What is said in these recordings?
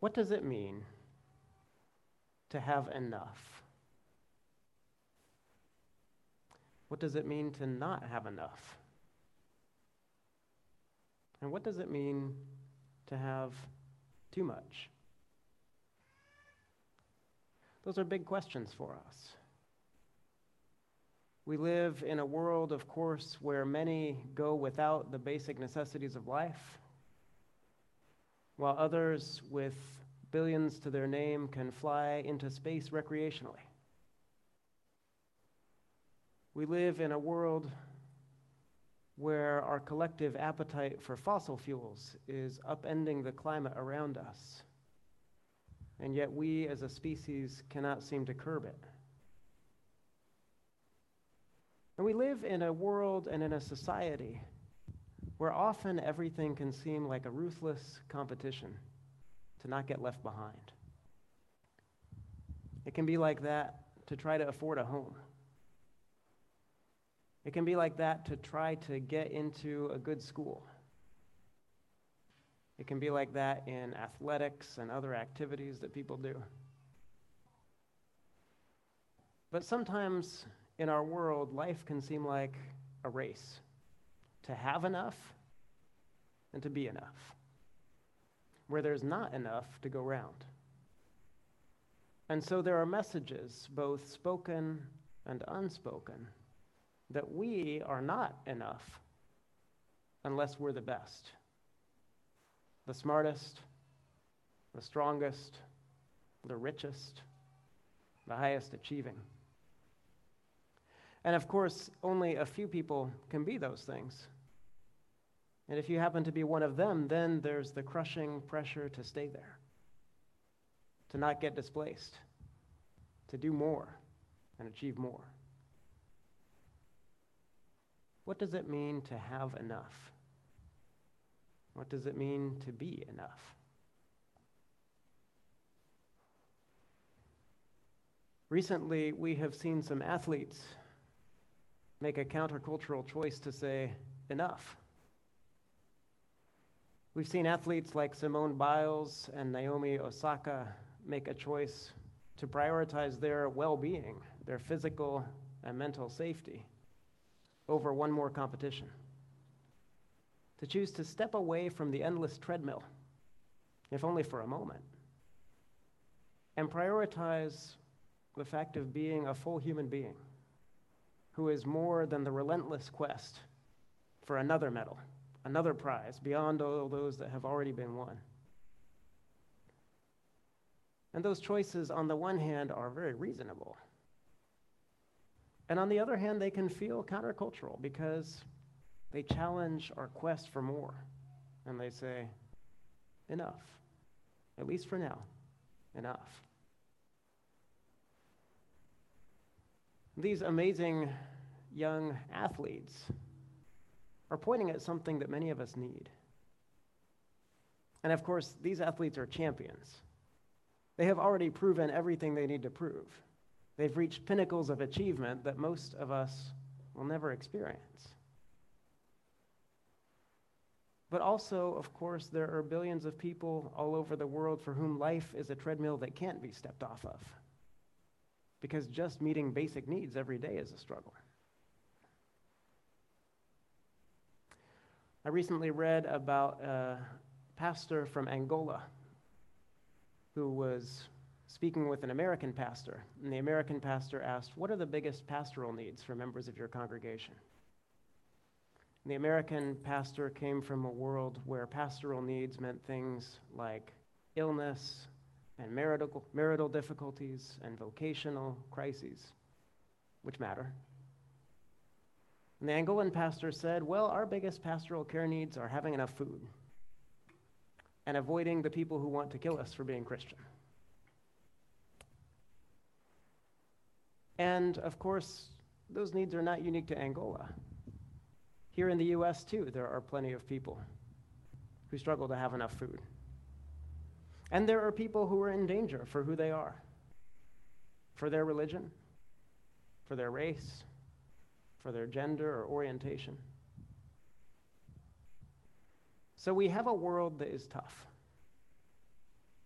What does it mean to have enough? What does it mean to not have enough? And what does it mean to have too much? Those are big questions for us. We live in a world, of course, where many go without the basic necessities of life, while others with billions to their name can fly into space recreationally. We live in a world where our collective appetite for fossil fuels is upending the climate around us. And yet we as a species cannot seem to curb it. And we live in a world and in a society where often everything can seem like a ruthless competition to not get left behind. It can be like that to try to afford a home. It can be like that to try to get into a good school. It can be like that in athletics and other activities that people do. But sometimes in our world, life can seem like a race to have enough and to be enough, where there's not enough to go round. And so there are messages, both spoken and unspoken, that we are not enough unless we're the best, the smartest, the strongest, the richest, the highest achieving. And of course, only a few people can be those things. And if you happen to be one of them, then there's the crushing pressure to stay there, to not get displaced, to do more and achieve more. What does it mean to have enough? What does it mean to be enough? Recently, we have seen some athletes make a countercultural choice to say, enough. We've seen athletes like Simone Biles and Naomi Osaka make a choice to prioritize their well being, their physical and mental safety over one more competition. To choose to step away from the endless treadmill, if only for a moment, and prioritize the fact of being a full human being who is more than the relentless quest for another medal, another prize beyond all those that have already been won. And those choices, on the one hand, are very reasonable. And on the other hand, they can feel countercultural because they challenge our quest for more. And they say, enough, at least for now, enough. These amazing young athletes are pointing at something that many of us need. And of course, these athletes are champions. They have already proven everything they need to prove. They've reached pinnacles of achievement that most of us will never experience. But also, of course, there are billions of people all over the world for whom life is a treadmill that can't be stepped off of. Because just meeting basic needs every day is a struggle. I recently read about a pastor from Angola who was speaking with an American pastor, and the American pastor asked, What are the biggest pastoral needs for members of your congregation? And the American pastor came from a world where pastoral needs meant things like illness and marital, marital difficulties and vocational crises, which matter. And the Angolan pastor said, Well, our biggest pastoral care needs are having enough food and avoiding the people who want to kill us for being Christian. And of course, those needs are not unique to Angola. Here in the US, too, there are plenty of people who struggle to have enough food. And there are people who are in danger for who they are, for their religion, for their race, for their gender or orientation. So we have a world that is tough.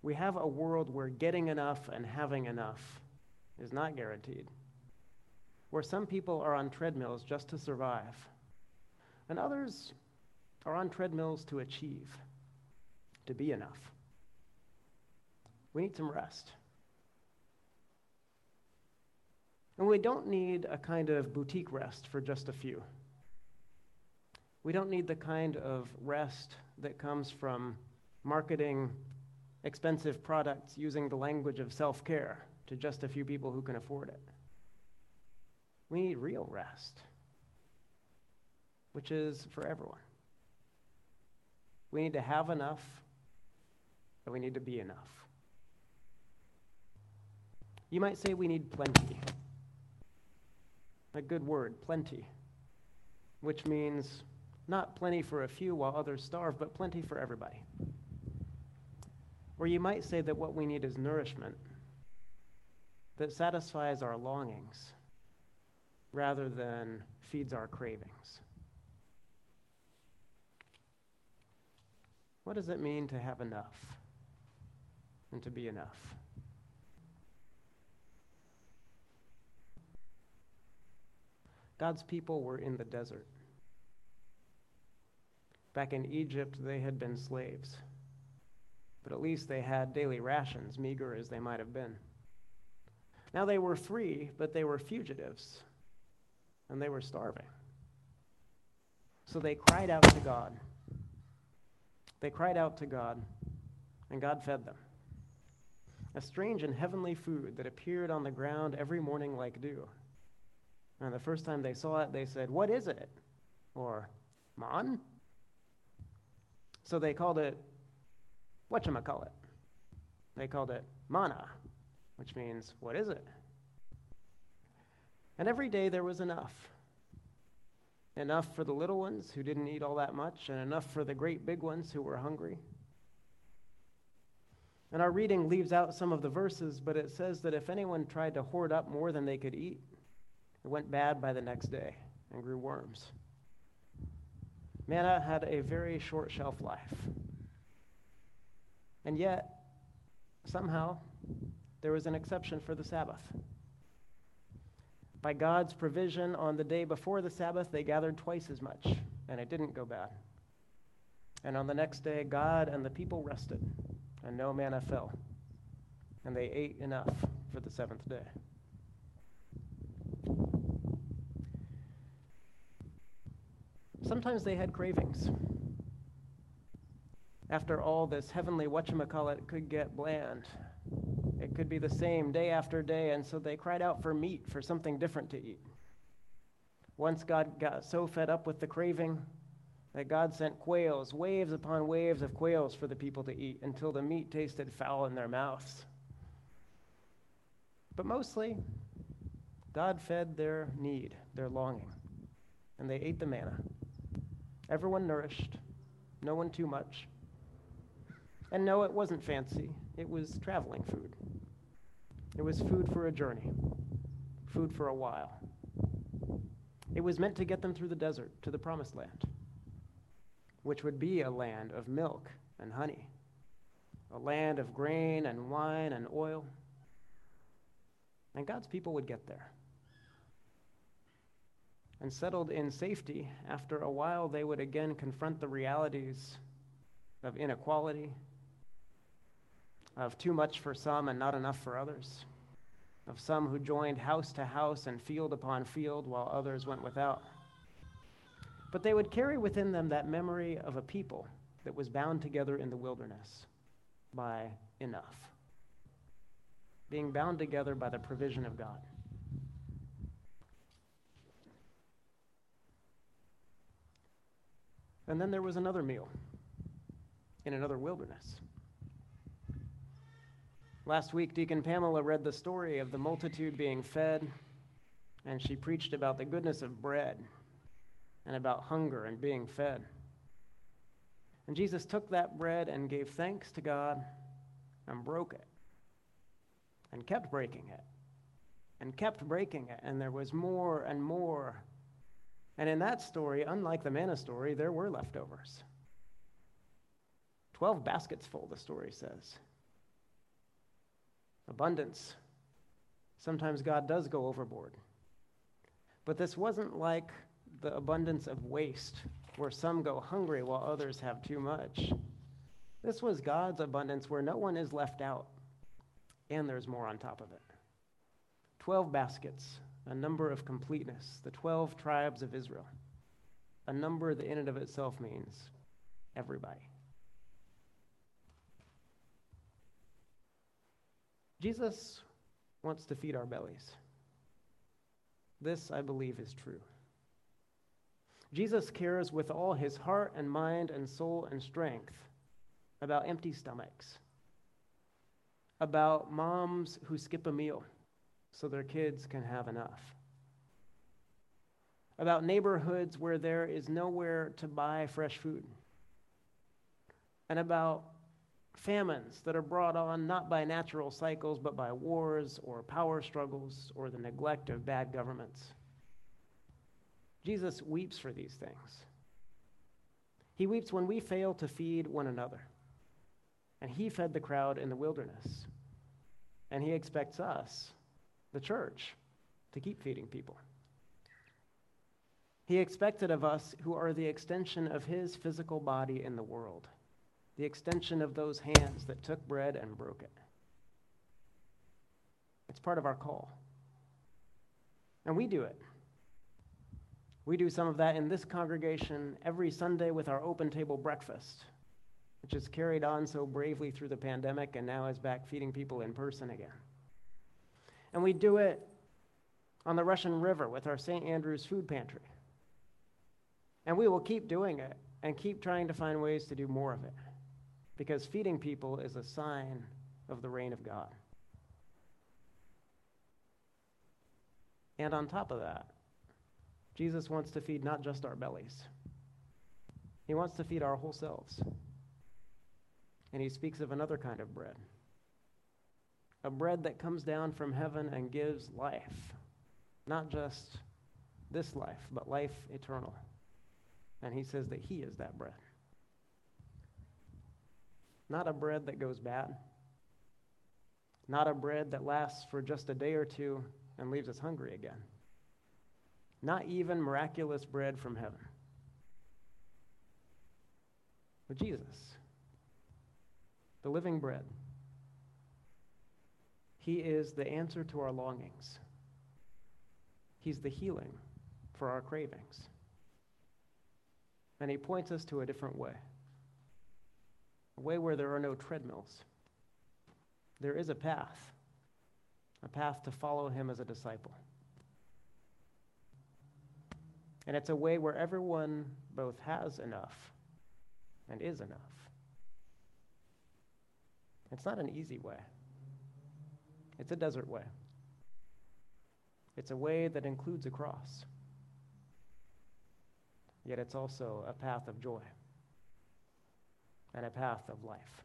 We have a world where getting enough and having enough is not guaranteed, where some people are on treadmills just to survive, and others are on treadmills to achieve, to be enough. We need some rest. And we don't need a kind of boutique rest for just a few. We don't need the kind of rest that comes from marketing expensive products using the language of self care to just a few people who can afford it. We need real rest, which is for everyone. We need to have enough, and we need to be enough. You might say we need plenty. A good word, plenty, which means not plenty for a few while others starve, but plenty for everybody. Or you might say that what we need is nourishment that satisfies our longings rather than feeds our cravings. What does it mean to have enough and to be enough? God's people were in the desert. Back in Egypt, they had been slaves, but at least they had daily rations, meager as they might have been. Now they were free, but they were fugitives, and they were starving. So they cried out to God. They cried out to God, and God fed them. A strange and heavenly food that appeared on the ground every morning like dew. And the first time they saw it, they said, What is it? Or, Man? So they called it, whatchamacallit. They called it manna, which means, What is it? And every day there was enough. Enough for the little ones who didn't eat all that much, and enough for the great big ones who were hungry. And our reading leaves out some of the verses, but it says that if anyone tried to hoard up more than they could eat, it went bad by the next day and grew worms. Manna had a very short shelf life. And yet, somehow, there was an exception for the Sabbath. By God's provision on the day before the Sabbath, they gathered twice as much, and it didn't go bad. And on the next day, God and the people rested, and no manna fell. And they ate enough for the seventh day. Sometimes they had cravings. After all, this heavenly whatchamacallit could get bland. It could be the same day after day, and so they cried out for meat, for something different to eat. Once God got so fed up with the craving that God sent quails, waves upon waves of quails for the people to eat until the meat tasted foul in their mouths. But mostly, God fed their need, their longing, and they ate the manna. Everyone nourished, no one too much. And no, it wasn't fancy, it was traveling food. It was food for a journey, food for a while. It was meant to get them through the desert to the promised land, which would be a land of milk and honey, a land of grain and wine and oil. And God's people would get there and settled in safety, after a while they would again confront the realities of inequality, of too much for some and not enough for others, of some who joined house to house and field upon field while others went without. But they would carry within them that memory of a people that was bound together in the wilderness by enough, being bound together by the provision of God. And then there was another meal in another wilderness. Last week, Deacon Pamela read the story of the multitude being fed, and she preached about the goodness of bread and about hunger and being fed. And Jesus took that bread and gave thanks to God and broke it and kept breaking it and kept breaking it. And there was more and more and in that story, unlike the manna story, there were leftovers. Twelve baskets full, the story says. abundance. Sometimes God does go overboard. But this wasn't like the abundance of waste, where some go hungry while others have too much. This was God's abundance where no one is left out, and there's more on top of it. Twelve baskets, a number of completeness, the twelve tribes of Israel. A number that in and of itself means everybody. Jesus wants to feed our bellies. This, I believe, is true. Jesus cares with all his heart and mind and soul and strength about empty stomachs, about moms who skip a meal so their kids can have enough, about neighborhoods where there is nowhere to buy fresh food, and about famines that are brought on not by natural cycles, but by wars or power struggles or the neglect of bad governments. Jesus weeps for these things. He weeps when we fail to feed one another. And he fed the crowd in the wilderness. And he expects us, the church, to keep feeding people. He expected of us who are the extension of his physical body in the world the extension of those hands that took bread and broke it. It's part of our call. And we do it. We do some of that in this congregation every Sunday with our open table breakfast, which has carried on so bravely through the pandemic and now is back feeding people in person again. And we do it on the Russian River with our St. Andrew's food pantry. And we will keep doing it and keep trying to find ways to do more of it because feeding people is a sign of the reign of God. And on top of that, Jesus wants to feed not just our bellies, He wants to feed our whole selves. And He speaks of another kind of bread a bread that comes down from heaven and gives life, not just this life, but life eternal. And He says that He is that bread not a bread that goes bad, not a bread that lasts for just a day or two and leaves us hungry again, not even miraculous bread from heaven, but Jesus, the living bread. He is the answer to our longings. He's the healing for our cravings. And he points us to a different way a way where there are no treadmills. There is a path, a path to follow him as a disciple. And it's a way where everyone both has enough and is enough. It's not an easy way, it's a desert way. It's a way that includes a cross. Yet it's also a path of joy and a path of life.